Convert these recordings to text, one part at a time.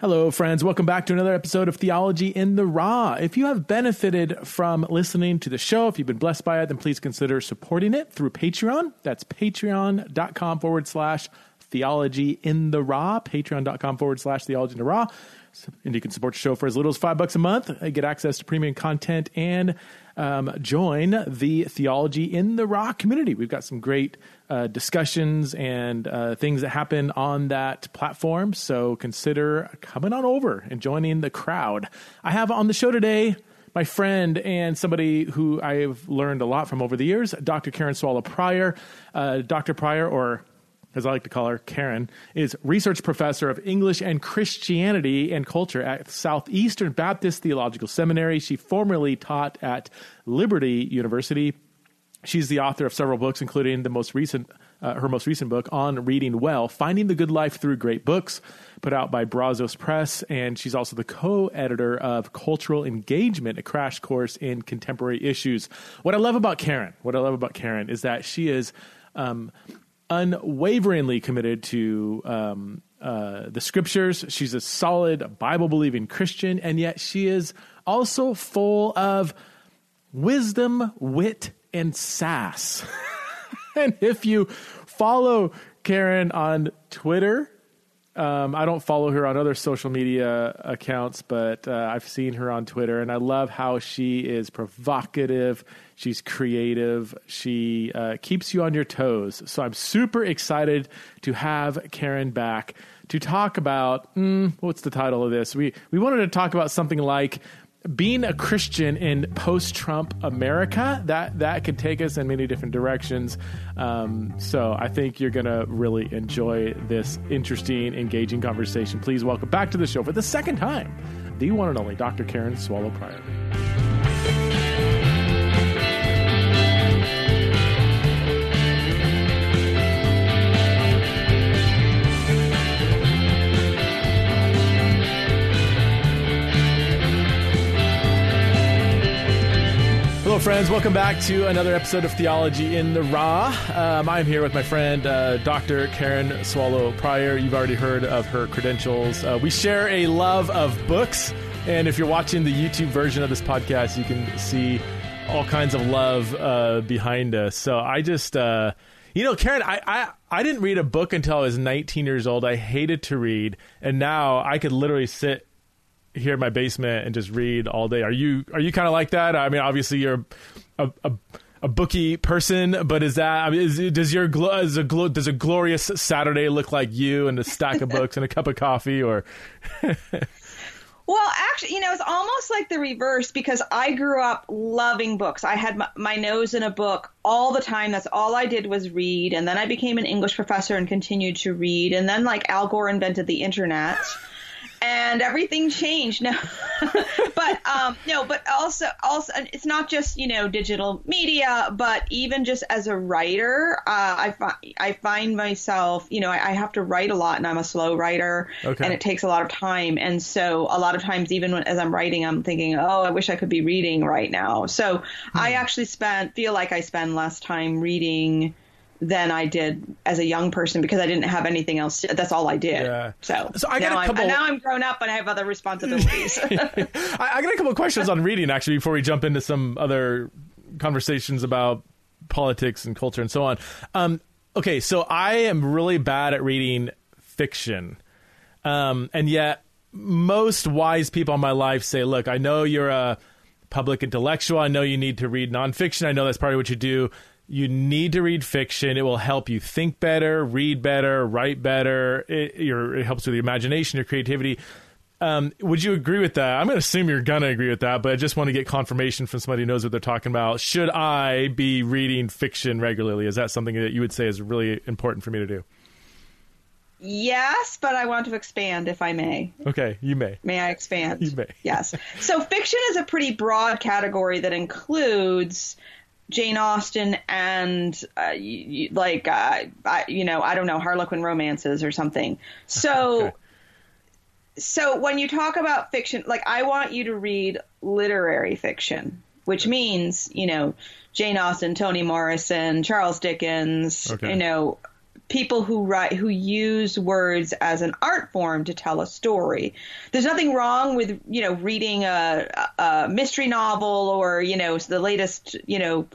Hello, friends. Welcome back to another episode of Theology in the Raw. If you have benefited from listening to the show, if you've been blessed by it, then please consider supporting it through Patreon. That's patreon.com forward slash theology in the raw, patreon.com forward slash theology in the raw. And you can support the show for as little as five bucks a month, get access to premium content, and um, join the Theology in the Raw community. We've got some great uh, discussions and uh, things that happen on that platform. So consider coming on over and joining the crowd. I have on the show today my friend and somebody who I've learned a lot from over the years, Dr. Karen Swallow Prior. Uh, Dr. Prior, or as I like to call her, Karen, is research professor of English and Christianity and culture at Southeastern Baptist Theological Seminary. She formerly taught at Liberty University. She's the author of several books, including the most recent, uh, her most recent book on reading well, finding the good life through great books, put out by Brazos Press, and she's also the co-editor of Cultural Engagement, a crash course in contemporary issues. What I love about Karen, what I love about Karen is that she is um, unwaveringly committed to um, uh, the scriptures. She's a solid Bible believing Christian, and yet she is also full of wisdom, wit, and sass. and if you follow Karen on Twitter, um, I don't follow her on other social media accounts, but uh, I've seen her on Twitter, and I love how she is provocative. She's creative. She uh, keeps you on your toes. So I'm super excited to have Karen back to talk about mm, what's the title of this? We we wanted to talk about something like being a Christian in post-Trump America, that that could take us in many different directions. Um, so I think you're going to really enjoy this interesting, engaging conversation. Please welcome back to the show for the second time, the one and only Dr. Karen Swallow Prior. Friends. Welcome back to another episode of Theology in the Raw. Um, I'm here with my friend, uh, Dr. Karen Swallow Prior. You've already heard of her credentials. Uh, we share a love of books. And if you're watching the YouTube version of this podcast, you can see all kinds of love uh, behind us. So I just, uh, you know, Karen, I, I, I didn't read a book until I was 19 years old. I hated to read. And now I could literally sit here in my basement and just read all day. Are you are you kind of like that? I mean, obviously you're a, a, a bookie person, but is that I mean, is, does your is a does a glorious Saturday look like you and a stack of books and a cup of coffee or? Well, actually, you know, it's almost like the reverse because I grew up loving books. I had my, my, nose in a book all the time. That's all I did was read. And then I became an English professor and continued to read. And then, like, Al Gore invented the internet and everything changed. No, but um, no, but also also it's not just you know digital media, but even just as a writer, uh, I find I find myself you know I, I, have to write a lot, and I'm a slow writer, okay. and it takes a lot of time, and so a lot of times even when, as I'm writing, I'm thinking, oh, I wish I could be reading right now. So hmm. I actually spend feel like I spend less time reading than I did as a young person because I didn't have anything else. To, that's all I did. Yeah. So, so I got now, a couple... I'm, now I'm grown up and I have other responsibilities. I, I got a couple of questions on reading actually before we jump into some other conversations about politics and culture and so on. Um, okay, so I am really bad at reading fiction, um, and yet most wise people in my life say, "Look, I know you're a." public intellectual. I know you need to read nonfiction. I know that's part of what you do you need to read fiction. It will help you think better, read better, write better. It, it helps with your imagination, your creativity. Um, would you agree with that? I'm going to assume you're going to agree with that, but I just want to get confirmation from somebody who knows what they're talking about. Should I be reading fiction regularly? Is that something that you would say is really important for me to do? Yes, but I want to expand if I may. Okay, you may. May I expand? You may. Yes. So fiction is a pretty broad category that includes Jane Austen and uh, you, like uh, I, you know I don't know Harlequin romances or something. So okay. so when you talk about fiction, like I want you to read literary fiction, which means you know Jane Austen, Toni Morrison, Charles Dickens, okay. you know people who write who use words as an art form to tell a story. There's nothing wrong with you know reading a, a mystery novel or you know the latest you know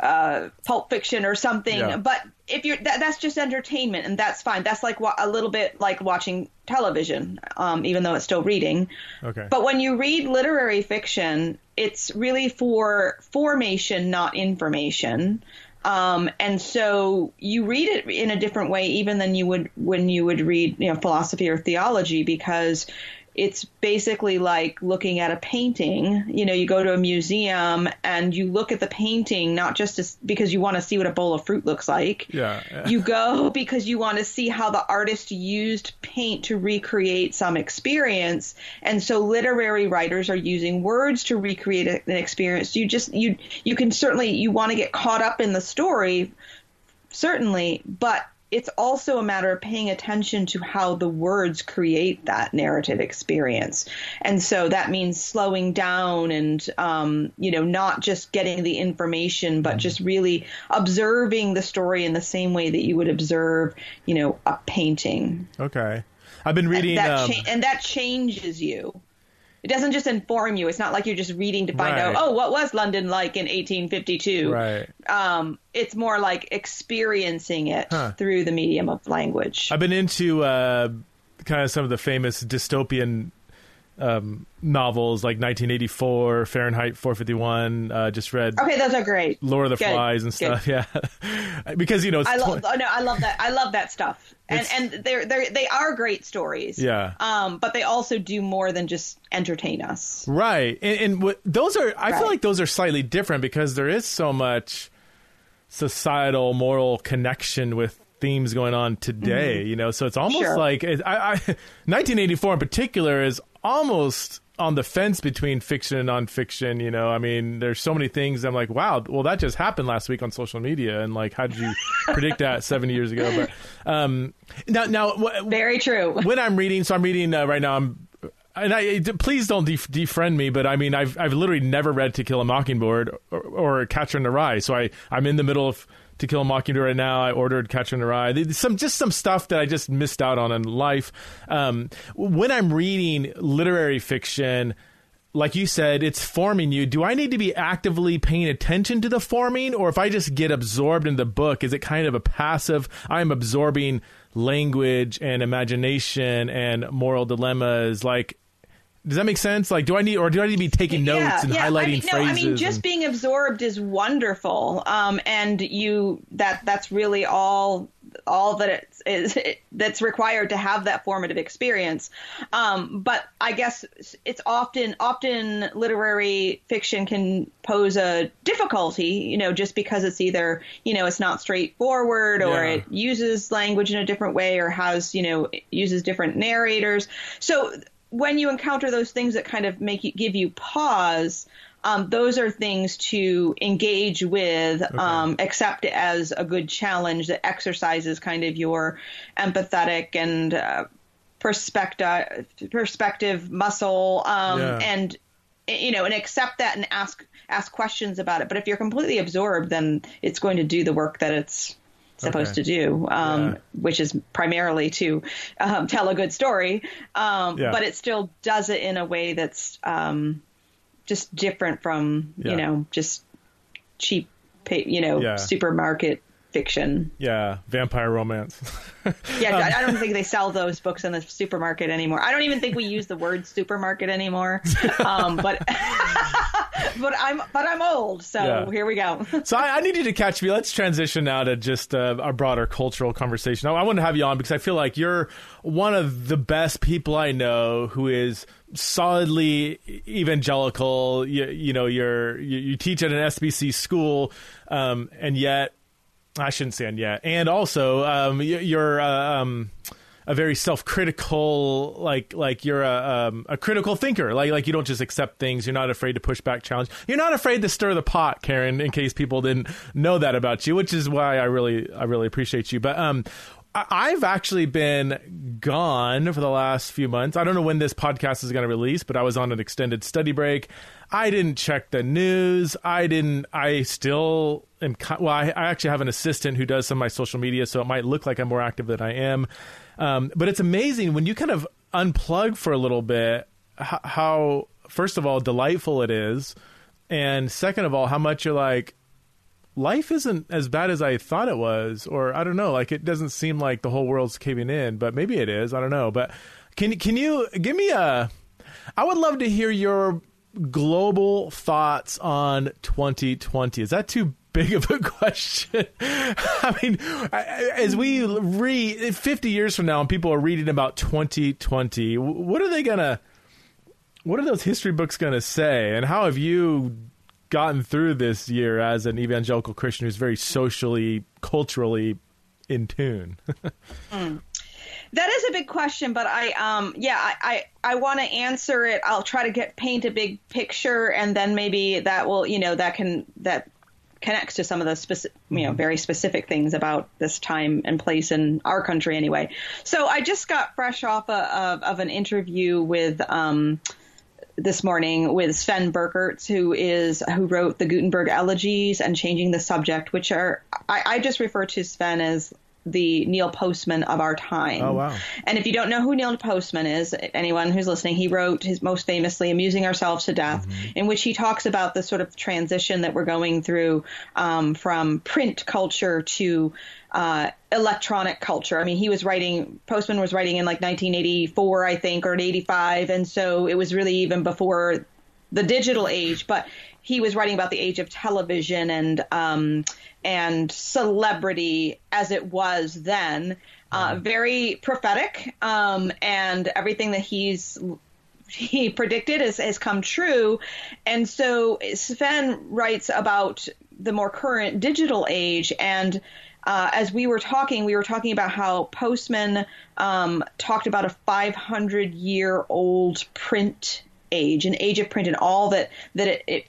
uh, Pulp Fiction or something. Yeah. But if you're that, that's just entertainment, and that's fine. That's like wa- a little bit like watching television, um, even though it's still reading. Okay. But when you read literary fiction, it's really for formation, not information. Um, and so you read it in a different way, even than you would when you would read, you know, philosophy or theology, because it's basically like looking at a painting. You know, you go to a museum and you look at the painting not just to, because you want to see what a bowl of fruit looks like. Yeah. you go because you want to see how the artist used paint to recreate some experience. And so literary writers are using words to recreate an experience. You just you you can certainly you want to get caught up in the story certainly, but it's also a matter of paying attention to how the words create that narrative experience. And so that means slowing down and, um, you know, not just getting the information, but just really observing the story in the same way that you would observe, you know, a painting. Okay. I've been reading. And that, um, cha- and that changes you it doesn't just inform you. It's not like you're just reading to find right. out, oh, what was London like in 1852? Right. Um, it's more like experiencing it huh. through the medium of language. I've been into uh, kind of some of the famous dystopian um, novels like 1984, Fahrenheit 451. Uh, just read. Okay, those are great. Lord of the Good. Flies and stuff. Good. Yeah, because you know, I love. Oh, no, I love that. I love that stuff. And and they're they they are great stories. Yeah. Um, but they also do more than just entertain us. Right, and, and what, those are. I right. feel like those are slightly different because there is so much societal moral connection with themes going on today, mm-hmm. you know. So it's almost sure. like it, I, I, 1984 in particular is almost on the fence between fiction and nonfiction. You know, I mean, there's so many things. I'm like, wow, well, that just happened last week on social media, and like, how did you predict that 70 years ago? But um, now, now, very true. When I'm reading, so I'm reading uh, right now. I'm and I please don't def- defriend me, but I mean, I've I've literally never read To Kill a Mockingbird or, or Catcher in the Rye, so I I'm in the middle of to Kill a Mockingbird right now. I ordered Catcher in the. Some just some stuff that I just missed out on in life. Um, when I'm reading literary fiction, like you said, it's forming you. Do I need to be actively paying attention to the forming, or if I just get absorbed in the book, is it kind of a passive? I'm absorbing language and imagination and moral dilemmas. Like does that make sense? Like, do I need, or do I need to be taking notes yeah, and yeah. highlighting I mean, phrases? No, I mean, just and... being absorbed is wonderful. Um, and you, that, that's really all, all that it's, is, it, that's required to have that formative experience. Um, but I guess it's often, often literary fiction can pose a difficulty, you know, just because it's either, you know, it's not straightforward or yeah. it uses language in a different way or has, you know, uses different narrators. So, when you encounter those things that kind of make you give you pause, um, those are things to engage with, okay. um, accept as a good challenge that exercises kind of your empathetic and uh, perspective perspective muscle, um, yeah. and you know, and accept that and ask ask questions about it. But if you're completely absorbed, then it's going to do the work that it's supposed okay. to do, um, yeah. which is primarily to um, tell a good story. Um, yeah. But it still does it in a way that's um, just different from, yeah. you know, just cheap, you know, supermarket fiction. Yeah, vampire romance. yeah, I don't think they sell those books in the supermarket anymore. I don't even think we use the word supermarket anymore. Um, but but I'm but I'm old, so yeah. here we go. so I, I, need you to catch me. Let's transition now to just uh, a broader cultural conversation. I, I want to have you on because I feel like you're one of the best people I know who is solidly evangelical. You, you know, you're you, you, teach at an SBC school, um, and yet I shouldn't say yet, and also um, you're. Uh, um, a very self-critical like like you're a um, a critical thinker. Like like you don't just accept things. You're not afraid to push back challenge. You're not afraid to stir the pot Karen in case people didn't know that about you which is why I really I really appreciate you. But um I've actually been gone for the last few months. I don't know when this podcast is going to release, but I was on an extended study break. I didn't check the news. I didn't. I still am. Well, I, I actually have an assistant who does some of my social media, so it might look like I'm more active than I am. Um, but it's amazing when you kind of unplug for a little bit. How, how first of all delightful it is, and second of all, how much you're like life isn't as bad as I thought it was, or I don't know. Like it doesn't seem like the whole world's caving in, but maybe it is. I don't know. But can can you give me a? I would love to hear your global thoughts on 2020. Is that too big of a question? I mean, as we read 50 years from now, and people are reading about 2020, what are they gonna? What are those history books to say? And how have you gotten through this year as an evangelical Christian who's very socially, culturally in tune? mm. That is a big question, but I, um, yeah, I, I, I want to answer it. I'll try to get paint a big picture, and then maybe that will, you know, that can that connects to some of the specific, you know, mm-hmm. very specific things about this time and place in our country, anyway. So I just got fresh off a, of, of an interview with. Um, this morning with Sven Birkerts, who is who wrote the Gutenberg elegies and changing the subject, which are I, I just refer to Sven as the Neil Postman of our time. Oh wow! And if you don't know who Neil Postman is, anyone who's listening, he wrote his most famously "Amusing Ourselves to Death," mm-hmm. in which he talks about the sort of transition that we're going through um, from print culture to uh, electronic culture. I mean, he was writing, Postman was writing in like 1984, I think, or 85. And so it was really even before the digital age, but he was writing about the age of television and, um, and celebrity as it was then. Uh, very prophetic, um, and everything that he's he predicted has, has come true. And so Sven writes about the more current digital age and uh, as we were talking, we were talking about how Postman um, talked about a 500 year old print age, an age of print, and all that that it, it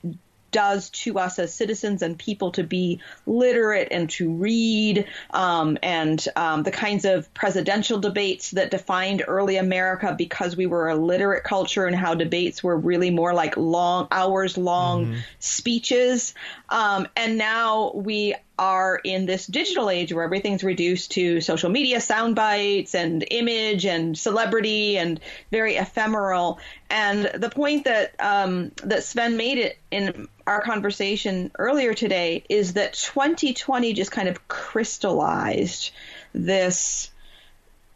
does to us as citizens and people to be literate and to read, um, and um, the kinds of presidential debates that defined early America because we were a literate culture and how debates were really more like long, hours long mm-hmm. speeches. Um, and now we are in this digital age where everything's reduced to social media sound bites and image and celebrity and very ephemeral. And the point that um, that Sven made it in our conversation earlier today is that 2020 just kind of crystallized this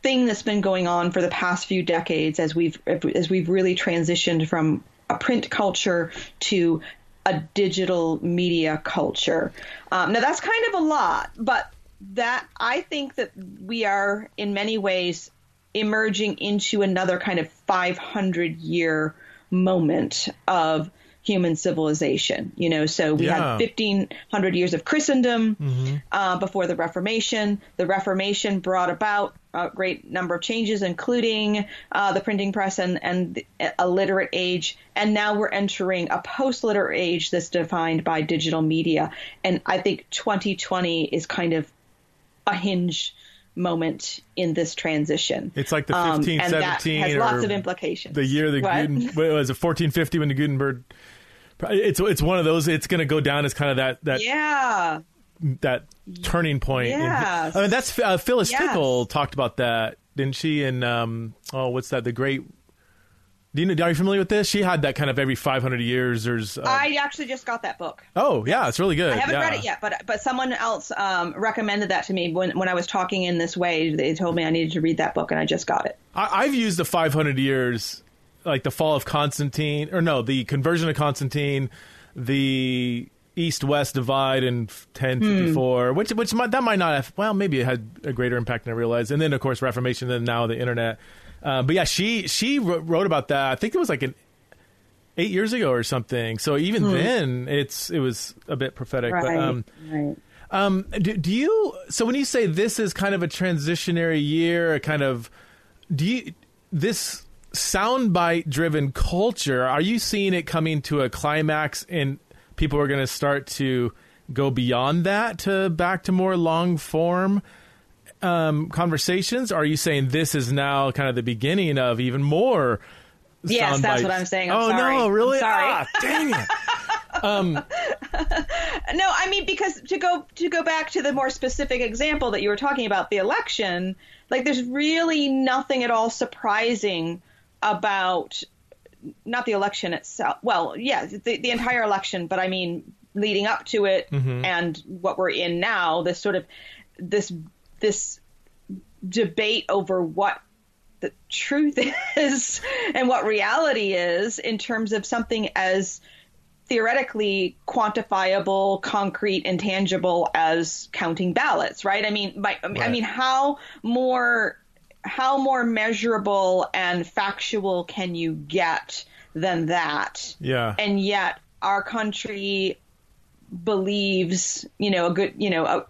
thing that's been going on for the past few decades as we've as we've really transitioned from a print culture to a digital media culture. Um, now that's kind of a lot, but that I think that we are in many ways emerging into another kind of 500 year moment of human civilization. You know, so we yeah. had 1500 years of Christendom mm-hmm. uh, before the Reformation. The Reformation brought about a great number of changes, including uh, the printing press and, and a literate age. And now we're entering a post literate age that's defined by digital media. And I think 2020 is kind of a hinge moment in this transition. It's like the 1517 um, has lots of implications. The year the Guten, was it 1450 when the Gutenberg it's it's one of those it's going to go down as kind of that that Yeah. That turning point. Yeah. I mean that's uh, Phyllis yes. Tickle talked about that, didn't she? And um oh what's that the great do you know, are you familiar with this? She had that kind of every 500 years. There's. Uh, I actually just got that book. Oh yeah, it's really good. I haven't yeah. read it yet, but but someone else um, recommended that to me when when I was talking in this way. They told me I needed to read that book, and I just got it. I, have used the 500 years, like the fall of Constantine, or no, the conversion of Constantine, the east-west divide in 1054, hmm. which which might, that might not have. Well, maybe it had a greater impact than I realized. And then of course Reformation, and now the internet. Uh, but yeah, she she wrote about that. I think it was like an eight years ago or something. So even hmm. then, it's it was a bit prophetic. Right, but, um, right. Um, do, do, you? So when you say this is kind of a transitionary year, a kind of do you this soundbite driven culture? Are you seeing it coming to a climax, and people are going to start to go beyond that to back to more long form? um, conversations? Are you saying this is now kind of the beginning of even more? Yes, that's bites? what I'm saying. I'm oh sorry. no, really? I'm sorry. Ah, dang it. Um, no, I mean because to go to go back to the more specific example that you were talking about, the election, like there's really nothing at all surprising about not the election itself. Well, yeah, the, the entire election, but I mean leading up to it mm-hmm. and what we're in now, this sort of this this debate over what the truth is and what reality is in terms of something as theoretically quantifiable, concrete, and tangible as counting ballots, right? I mean, by, right. I mean, how more how more measurable and factual can you get than that? Yeah. And yet our country believes, you know, a good, you know, a,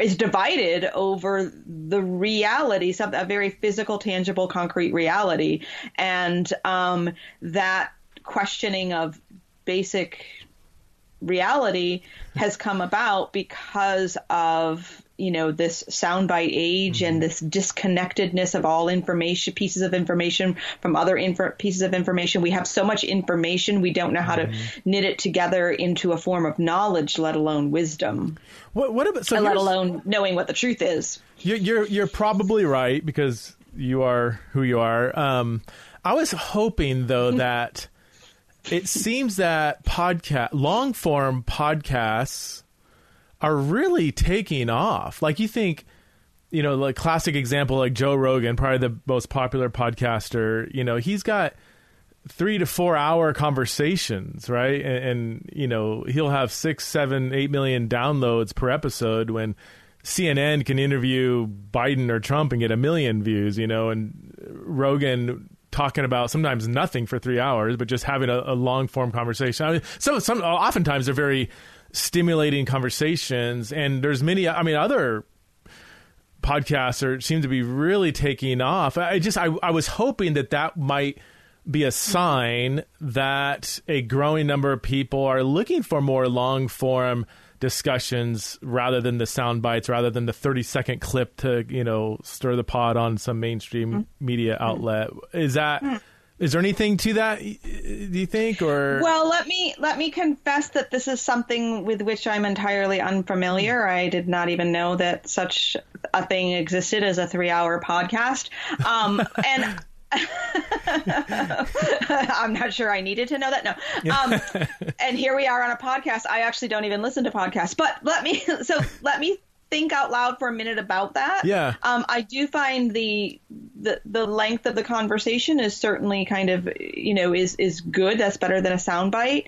is divided over the reality, some a very physical, tangible, concrete reality, and um, that questioning of basic reality has come about because of you know this soundbite age mm-hmm. and this disconnectedness of all information pieces of information from other inf- pieces of information we have so much information we don't know how mm-hmm. to knit it together into a form of knowledge let alone wisdom what, what about so let alone knowing what the truth is you're, you're, you're probably right because you are who you are um, i was hoping though that it seems that podcast long form podcasts are really taking off. Like you think, you know, like classic example like Joe Rogan, probably the most popular podcaster, you know, he's got three to four hour conversations, right? And, and, you know, he'll have six, seven, eight million downloads per episode when CNN can interview Biden or Trump and get a million views, you know, and Rogan talking about sometimes nothing for three hours, but just having a, a long form conversation. I mean, so some oftentimes they're very stimulating conversations, and there's many. I mean, other podcasts are seem to be really taking off. I just I, I was hoping that that might be a sign that a growing number of people are looking for more long form discussions rather than the sound bites, rather than the 30 second clip to, you know, stir the pot on some mainstream mm-hmm. media outlet. Is that mm. Is there anything to that do you think or Well, let me let me confess that this is something with which I'm entirely unfamiliar. I did not even know that such a thing existed as a 3-hour podcast. Um, and I'm not sure I needed to know that. No. Um, and here we are on a podcast. I actually don't even listen to podcasts, but let me, so let me think out loud for a minute about that. Yeah. Um, I do find the, the, the length of the conversation is certainly kind of, you know, is, is good. That's better than a soundbite.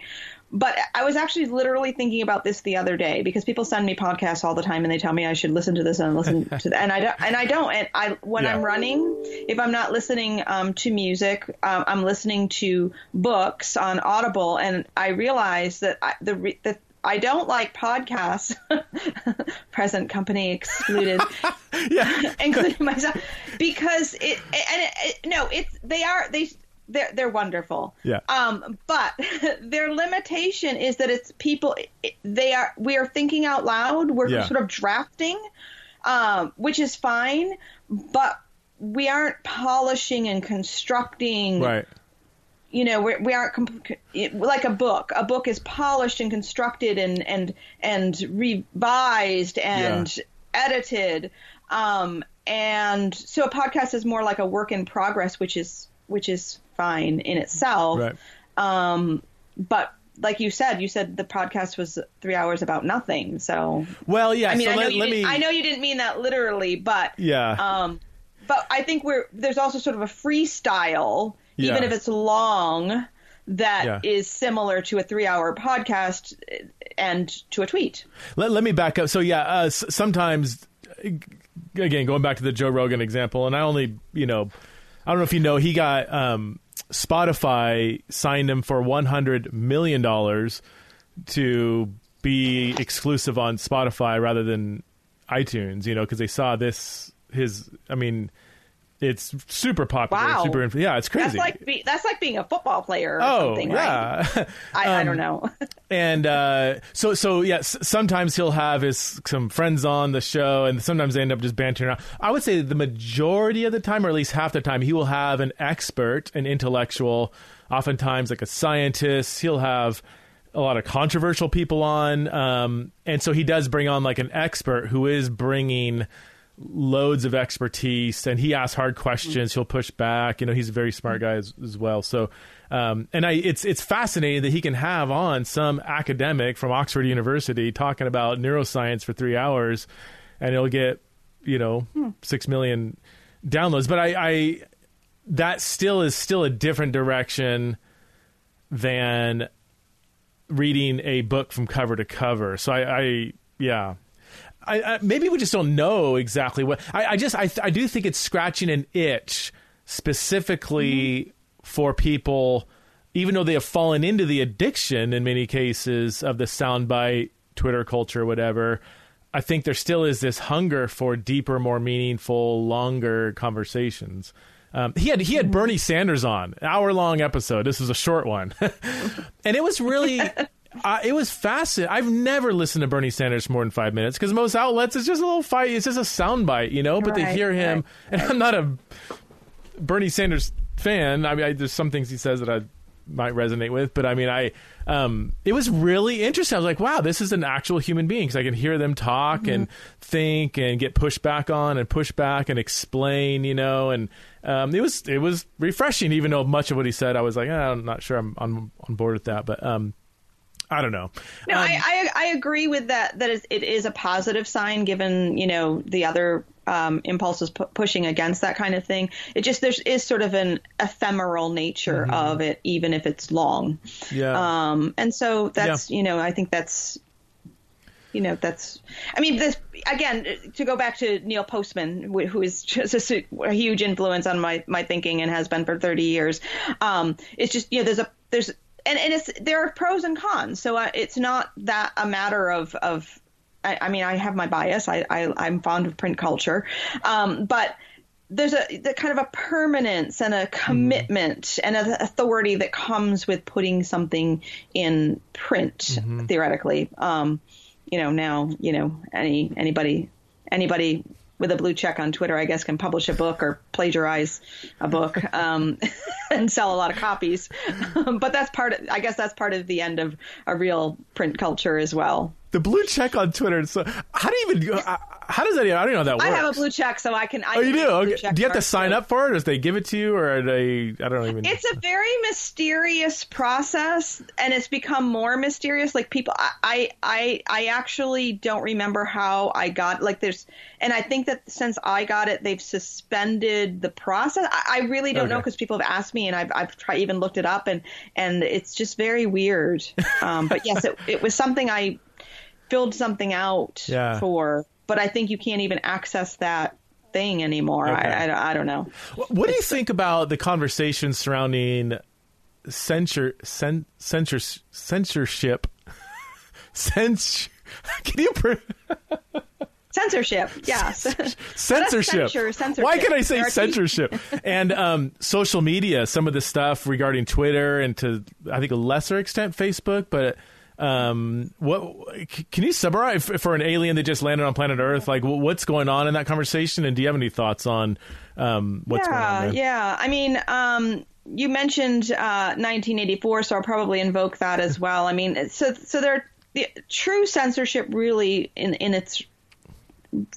But I was actually literally thinking about this the other day because people send me podcasts all the time and they tell me I should listen to this and listen to that, and I don't, and I don't. And I when yeah. I'm running, if I'm not listening um, to music, um, I'm listening to books on Audible, and I realize that I, the the I don't like podcasts. Present company excluded. yeah, including myself, because it and it, it, no, it's they are they they're they're wonderful. Yeah. Um, but their limitation is that it's people. They are we are thinking out loud. We're yeah. sort of drafting, um, which is fine, but we aren't polishing and constructing. Right. You know, we're, we aren't comp- like a book. A book is polished and constructed and and and revised and yeah. edited. Um, and so a podcast is more like a work in progress, which is which is fine in itself. Right. Um, but like you said, you said the podcast was three hours about nothing. So well, yeah. I mean, so I, know let, let me... I know you didn't mean that literally, but yeah. Um, but I think we're there's also sort of a freestyle, yeah. even if it's long, that yeah. is similar to a three-hour podcast and to a tweet. Let, let me back up. So yeah, uh, sometimes again going back to the Joe Rogan example, and I only you know I don't know if you know he got um, Spotify signed him for one hundred million dollars to be exclusive on Spotify rather than iTunes. You know, because they saw this his. I mean, it's super popular. Wow. Super, inf- yeah, it's crazy. That's like be, that's like being a football player or oh, something, yeah. right? I, I don't know. and uh, so so yeah, s- sometimes he'll have his some friends on the show, and sometimes they end up just bantering around. I would say the majority of the time, or at least half the time, he will have an expert, an intellectual, oftentimes like a scientist. He'll have a lot of controversial people on, um, and so he does bring on like an expert who is bringing loads of expertise and he asks hard questions he'll push back you know he's a very smart guy as, as well so um, and I, it's it's fascinating that he can have on some academic from Oxford University talking about neuroscience for three hours, and he'll get you know six million downloads. But I, I that still is still a different direction than reading a book from cover to cover. So I, I yeah. I, I, maybe we just don't know exactly what. I, I just I, I do think it's scratching an itch specifically for people, even though they have fallen into the addiction in many cases of the soundbite Twitter culture, or whatever. I think there still is this hunger for deeper, more meaningful, longer conversations. Um, he had he had Bernie Sanders on hour long episode. This was a short one, and it was really uh, it was fascinating. I've never listened to Bernie Sanders for more than five minutes because most outlets it's just a little fight. It's just a soundbite, you know. But they hear him, right, and I'm not a Bernie Sanders fan. I mean, I, there's some things he says that I might resonate with, but I mean, I um, it was really interesting. I was like, wow, this is an actual human being because I can hear them talk and think and get pushed back on and push back and explain, you know, and um, it was it was refreshing. Even though much of what he said, I was like, eh, I'm not sure I'm on on board with that, but um, I don't know. No, Um, I, I I agree with that. That is, it is a positive sign, given you know the other um, impulses pu- pushing against that kind of thing. It just there is sort of an ephemeral nature of it, even if it's long. Mm-hmm. yeah. Um, and so that's you know I think that's you know that's I mean this again to go back to Neil Postman who is just a, a huge influence on my my thinking and has been for 30 years um it's just you know there's a there's and, and it's there are pros and cons. So uh, it's not that a matter of of I, I mean I have my bias. I, I I'm fond of print culture. Um but there's a the kind of a permanence and a commitment and an authority that comes with putting something in print theoretically. Um you know now you know any anybody anybody with a blue check on Twitter, I guess, can publish a book or plagiarize a book um, and sell a lot of copies. but that's part. Of, I guess that's part of the end of a real print culture as well. The blue check on Twitter. So how do you even? uh, How does that? I don't know that works. I have a blue check, so I can. I Oh, you do? Okay. Do you have to sign up for it, or do they give it to you, or are they? I don't even. It's a very mysterious process, and it's become more mysterious. Like people, I, I, I actually don't remember how I got. Like there's, and I think that since I got it, they've suspended the process. I, I really don't know because people have asked me, and I've, I've tried even looked it up, and and it's just very weird. Um, but yes, it, it was something I filled something out Yeah. for, but I think you can't even access that thing anymore. Okay. I, I, don't- I don't know. What- What do you think about the conversation surrounding censor, cen, censor, censorship? Censor. Can you pr- Censorship, yes. censorship? censure, censorship. Why can I say censorship? and um, social media, some of the stuff regarding Twitter and to I think a lesser extent Facebook, but. Um, what can you summarize for an alien that just landed on planet Earth? Like, what's going on in that conversation? And do you have any thoughts on um, what's yeah, going on there? Yeah, I mean, um, you mentioned uh, 1984, so I'll probably invoke that as well. I mean, so so there, the true censorship really in in its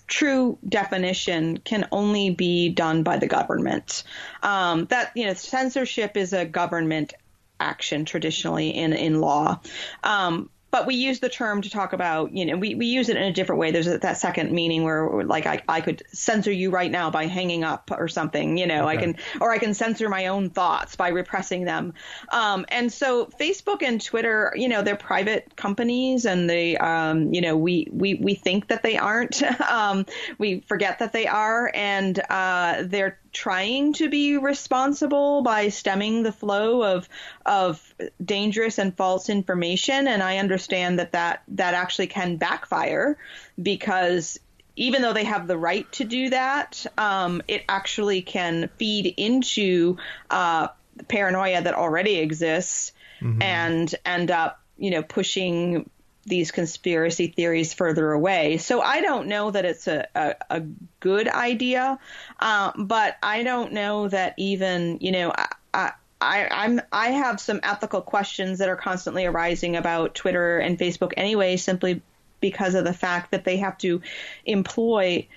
true definition can only be done by the government. Um, that you know, censorship is a government action traditionally in in law. Um, but we use the term to talk about, you know, we, we use it in a different way. There's a, that second meaning where, like, I, I could censor you right now by hanging up or something, you know, I can, or I can censor my own thoughts by repressing them. Um, and so Facebook and Twitter, you know, they're private companies and they, um, you know, we, we, we think that they aren't. um, we forget that they are. And uh, they're trying to be responsible by stemming the flow of of dangerous and false information and I understand that that that actually can backfire because even though they have the right to do that, um, it actually can feed into uh, paranoia that already exists mm-hmm. and end up, you know, pushing these conspiracy theories further away. So I don't know that it's a, a, a good idea, uh, but I don't know that even, you know, I, I I, I'm I have some ethical questions that are constantly arising about Twitter and Facebook anyway, simply because of the fact that they have to employ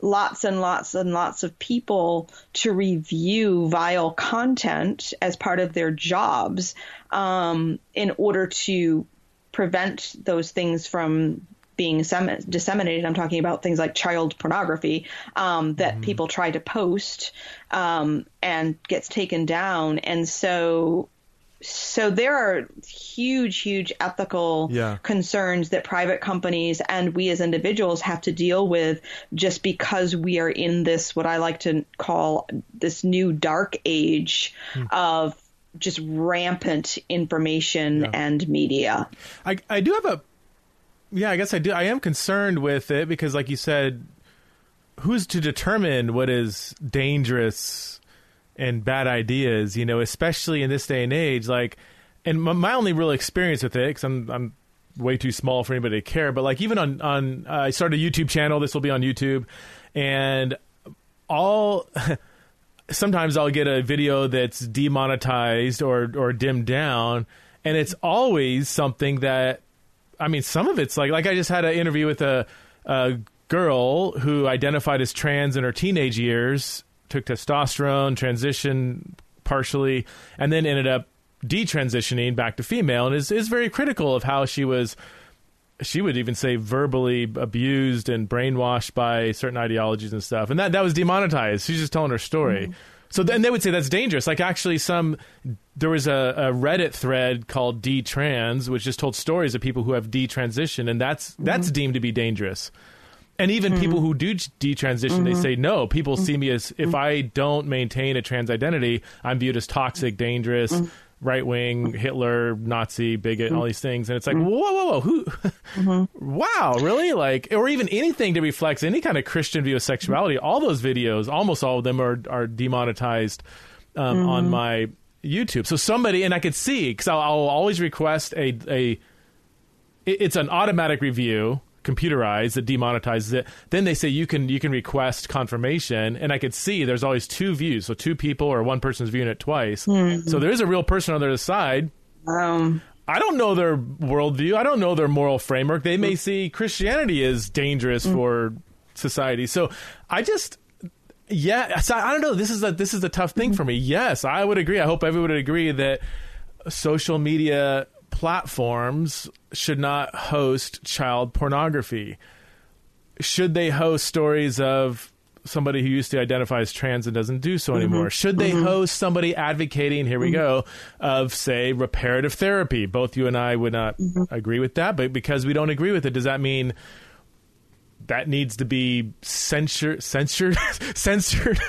lots and lots and lots of people to review vile content as part of their jobs um, in order to prevent those things from being sem- disseminated. I'm talking about things like child pornography um, that mm-hmm. people try to post um, and gets taken down. And so so there are huge, huge ethical yeah. concerns that private companies and we as individuals have to deal with just because we are in this, what I like to call this new dark age hmm. of just rampant information yeah. and media. I, I do have a, yeah, I guess I do. I am concerned with it because, like you said, who's to determine what is dangerous and bad ideas, you know, especially in this day and age. Like, and my, my only real experience with it, because I'm I'm way too small for anybody to care, but like even on on uh, I started a YouTube channel. This will be on YouTube, and all. sometimes I'll get a video that's demonetized or or dimmed down, and it's always something that, I mean, some of it's like like I just had an interview with a, a girl who identified as trans in her teenage years, took testosterone, transitioned partially, and then ended up detransitioning back to female, and is is very critical of how she was. She would even say verbally abused and brainwashed by certain ideologies and stuff, and that that was demonetized. She's just telling her story. Mm-hmm. So then they would say that's dangerous. Like actually, some there was a, a Reddit thread called D-Trans, which just told stories of people who have detransitioned, and that's mm-hmm. that's deemed to be dangerous. And even mm-hmm. people who do detransition, mm-hmm. they say no. People see me as if I don't maintain a trans identity, I'm viewed as toxic, dangerous, mm-hmm. Right wing, mm-hmm. Hitler, Nazi, bigot, all mm-hmm. these things. And it's like, mm-hmm. whoa, whoa, whoa, who? wow, really? Like, or even anything to reflect any kind of Christian view of sexuality. All those videos, almost all of them, are are demonetized um, on my YouTube. So somebody, and I could see because I'll, I'll always request a a. It's an automatic review computerized that demonetizes it. Then they say you can you can request confirmation, and I could see there's always two views, so two people or one person's viewing it twice. Mm-hmm. So there is a real person on the other side. Um, I don't know their worldview. I don't know their moral framework. They may see Christianity as dangerous mm-hmm. for society. So I just yeah, so I don't know. This is a this is a tough thing mm-hmm. for me. Yes, I would agree. I hope everyone would agree that social media platforms should not host child pornography. Should they host stories of somebody who used to identify as trans and doesn't do so anymore? Mm-hmm. Should they mm-hmm. host somebody advocating, here we mm-hmm. go, of, say, reparative therapy? Both you and I would not mm-hmm. agree with that, but because we don't agree with it, does that mean that needs to be censored, censored, censored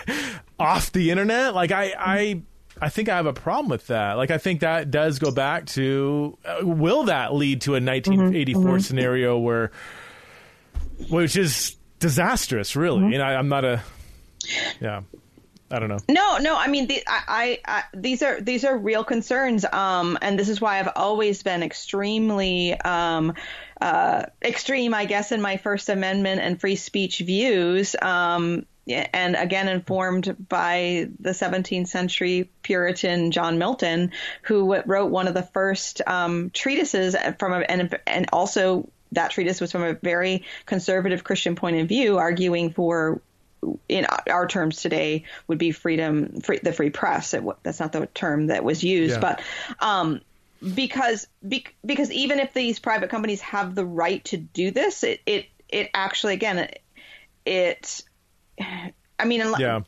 off the internet? Like, I, I I think I have a problem with that. Like, I think that does go back to uh, will that lead to a 1984 mm-hmm, mm-hmm. scenario where, which is disastrous, really. Mm-hmm. And I, am not a, yeah. I don't know. No, no. I mean, the, I, I, these are these are real concerns, um, and this is why I've always been extremely um, uh, extreme, I guess, in my First Amendment and free speech views. Um, and again informed by the 17th century Puritan John Milton, who wrote one of the first um, treatises from a, and, and also that treatise was from a very conservative Christian point of view, arguing for in our terms today would be freedom, free, the free press. It, that's not the term that was used, yeah. but um, because because even if these private companies have the right to do this, it it, it actually again it, it I mean, yeah.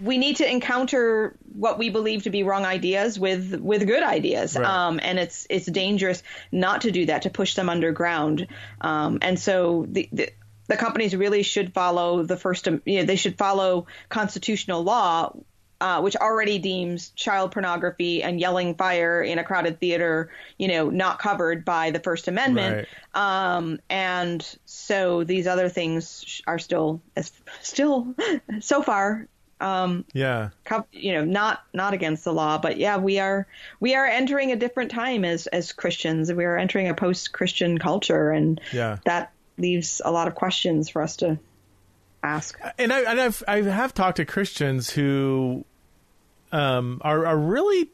we need to encounter what we believe to be wrong ideas with with good ideas, right. um, and it's it's dangerous not to do that to push them underground. Um, and so the, the the companies really should follow the first, you know, they should follow constitutional law uh, which already deems child pornography and yelling fire in a crowded theater, you know, not covered by the First Amendment. Right. Um, and so these other things are still, still so far, um, yeah, you know, not not against the law, but yeah, we are we are entering a different time as as Christians. We are entering a post Christian culture, and yeah. that leaves a lot of questions for us to ask. And I and I've I have talked to Christians who um, are are really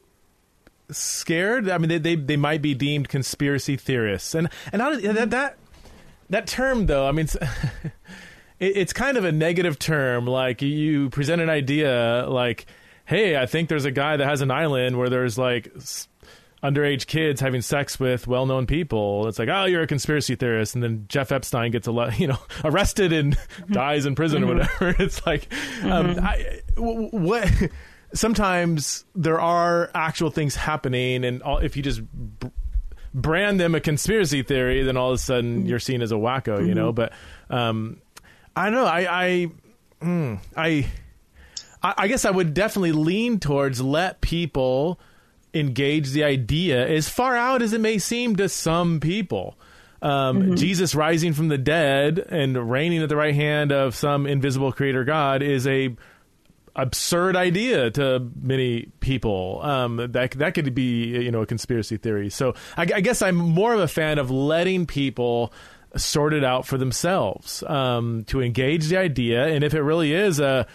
scared. I mean, they they, they might be deemed conspiracy theorists, and and that that that term though. I mean. It's, it, it's kind of a negative term. Like you present an idea, like, "Hey, I think there's a guy that has an island where there's like underage kids having sex with well-known people. It's like, oh, you're a conspiracy theorist, and then Jeff Epstein gets a lot, you know, arrested and mm-hmm. dies in prison mm-hmm. or whatever. It's like, um, mm-hmm. I, what? Sometimes there are actual things happening, and all, if you just brand them a conspiracy theory, then all of a sudden mm-hmm. you're seen as a wacko, you know. Mm-hmm. But um, I don't know. I I, mm, I I guess I would definitely lean towards let people engage the idea as far out as it may seem to some people. Um, mm-hmm. Jesus rising from the dead and reigning at the right hand of some invisible creator God is a absurd idea to many people. Um, that that could be you know a conspiracy theory. So I, I, guess I'm more of a fan of letting people sort it out for themselves um, to engage the idea, and if it really is a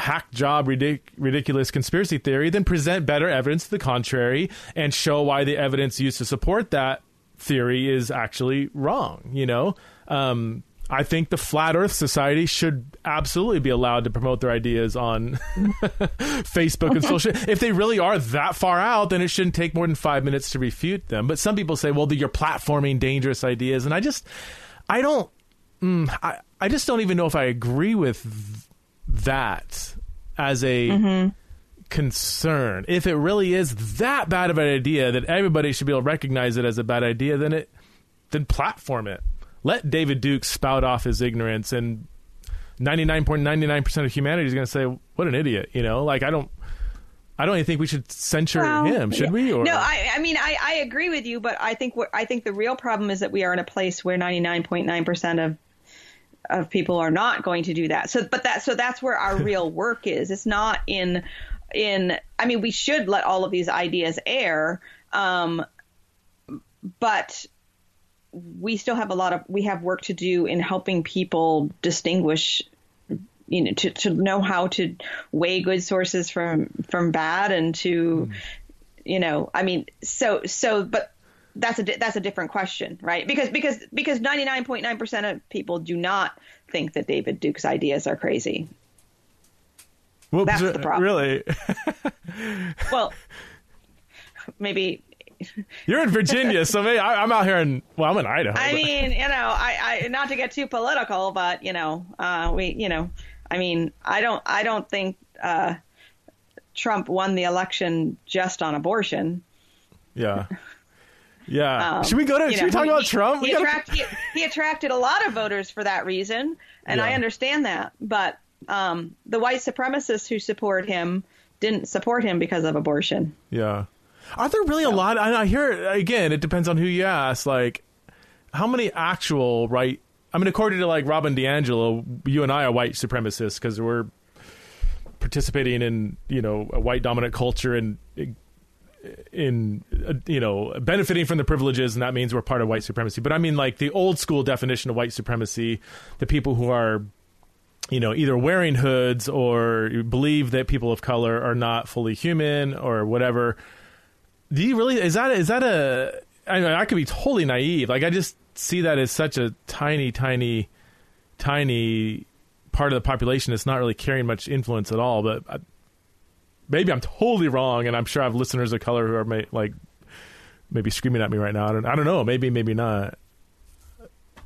hack job ridic- ridiculous conspiracy theory, then present better evidence to the contrary and show why the evidence used to support that theory is actually wrong. You know, um, I think the Flat Earth Society should absolutely be allowed to promote their ideas on Facebook and social. If they really are that far out, then it shouldn't take more than five minutes to refute them. But some people say, well, you're platforming dangerous ideas, and I just, I don't, mm, I, I just don't even know if I agree with that as a mm-hmm. concern. If it really is that bad of an idea that everybody should be able to recognize it as a bad idea, then it then platform it. Let David Duke spout off his ignorance and 99.99% of humanity is going to say what an idiot, you know? Like I don't I don't even think we should censure well, him, should we? Or? No, I, I mean, I, I agree with you, but I think I think the real problem is that we are in a place where 99.9% of of people are not going to do that. So, but that so that's where our real work is. It's not in in. I mean, we should let all of these ideas air, um, but we still have a lot of we have work to do in helping people distinguish you know to, to know how to weigh good sources from from bad and to mm. you know i mean so so but that's a that's a different question, right? Because because because 99.9% of people do not think that David Duke's ideas are crazy. Whoops, that's the problem. Really? well, maybe you're in Virginia, so maybe I, am out here in well, I'm in Idaho. I but. mean, you know, I, I not to get too political, but you know, uh, we, you know, I mean, I don't, I don't think uh, Trump won the election just on abortion. Yeah. Yeah. Um, should we go to? Should know, we talk he, about Trump? He, gotta... he, he, attracted a lot of voters for that reason, and yeah. I understand that. But um, the white supremacists who support him didn't support him because of abortion. Yeah. Are there really so. a lot? I hear again. It depends on who you ask. Like, how many actual right? I mean, according to like Robin DiAngelo, you and I are white supremacists because we're participating in you know a white dominant culture and in uh, you know benefiting from the privileges and that means we're part of white supremacy. But i mean like the old school definition of white supremacy the people who are you know either wearing hoods or believe that people of color are not fully human or whatever. Do you really is that is that a I, mean, I could be totally naive. Like i just see that as such a tiny tiny tiny part of the population that's not really carrying much influence at all. But uh, maybe I'm totally wrong, and I'm sure I have listeners of color who are may, like maybe screaming at me right now. I don't, I don't know. Maybe, maybe not.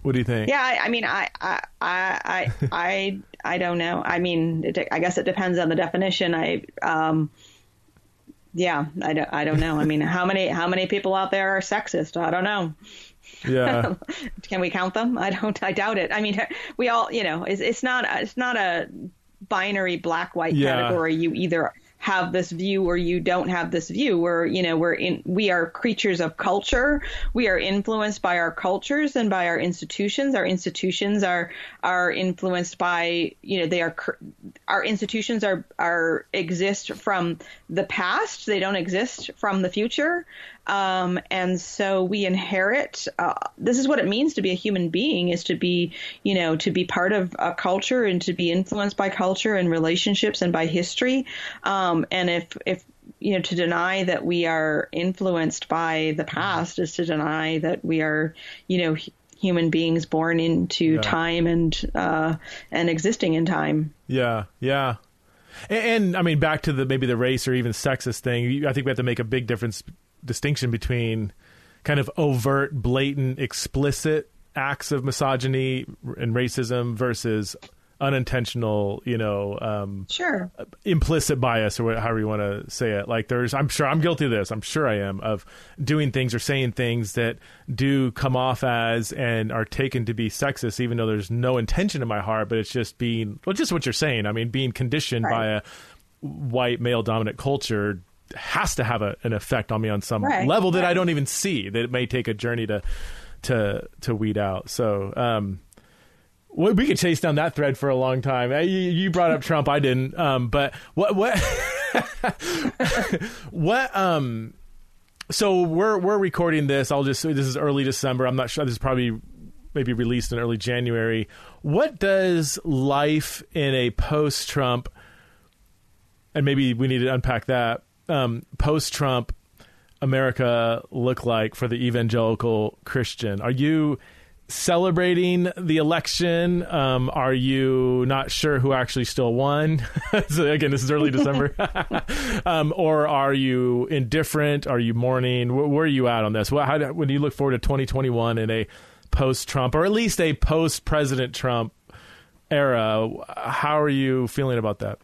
What do you think? Yeah, I, I mean, I, I, I, I, I don't know. I mean, it, I guess it depends on the definition. I, um, yeah, I don't, I don't know. I mean, how many, how many people out there are sexist? I don't know. Yeah. Can we count them? I don't. I doubt it. I mean, we all, you know, it's, it's not. It's not a binary black white yeah. category. You either have this view or you don't have this view. We're, you know, we're in, we are creatures of culture. We are influenced by our cultures and by our institutions. Our institutions are, are influenced by, you know, they are, our institutions are, are exist from the past. They don't exist from the future. Um, and so we inherit, uh, this is what it means to be a human being is to be, you know, to be part of a culture and to be influenced by culture and relationships and by history. Um, and if, if, you know, to deny that we are influenced by the past is to deny that we are, you know, human beings born into yeah. time and uh, and existing in time. Yeah, yeah. And, and, I mean, back to the maybe the race or even sexist thing. I think we have to make a big difference distinction between kind of overt, blatant, explicit acts of misogyny and racism versus unintentional, you know, um, sure, implicit bias or however you want to say it. Like there's, I'm sure I'm guilty of this. I'm sure I am of doing things or saying things that do come off as and are taken to be sexist, even though there's no intention in my heart, but it's just being, well, just what you're saying. I mean, being conditioned right. by a white male dominant culture has to have a, an effect on me on some right. level that right. I don't even see. That it may take a journey to to to weed out. So um, we could chase down that thread for a long time. You, brought up Trump, I didn't. Um, but what what what um. So we're we're recording this. I'll just this is early December. I'm not sure. This is probably maybe released in early January. What does life in a post Trump and maybe we need to unpack that um, post Trump America look like for the evangelical Christian? Are you celebrating the election? Um, are you not sure who actually still won? so again, this is early December. um, or are you indifferent? Are you mourning? Where, where are you at on this? What, how, when you look forward to 2021 in a post Trump or at least a post President Trump era, how are you feeling about that?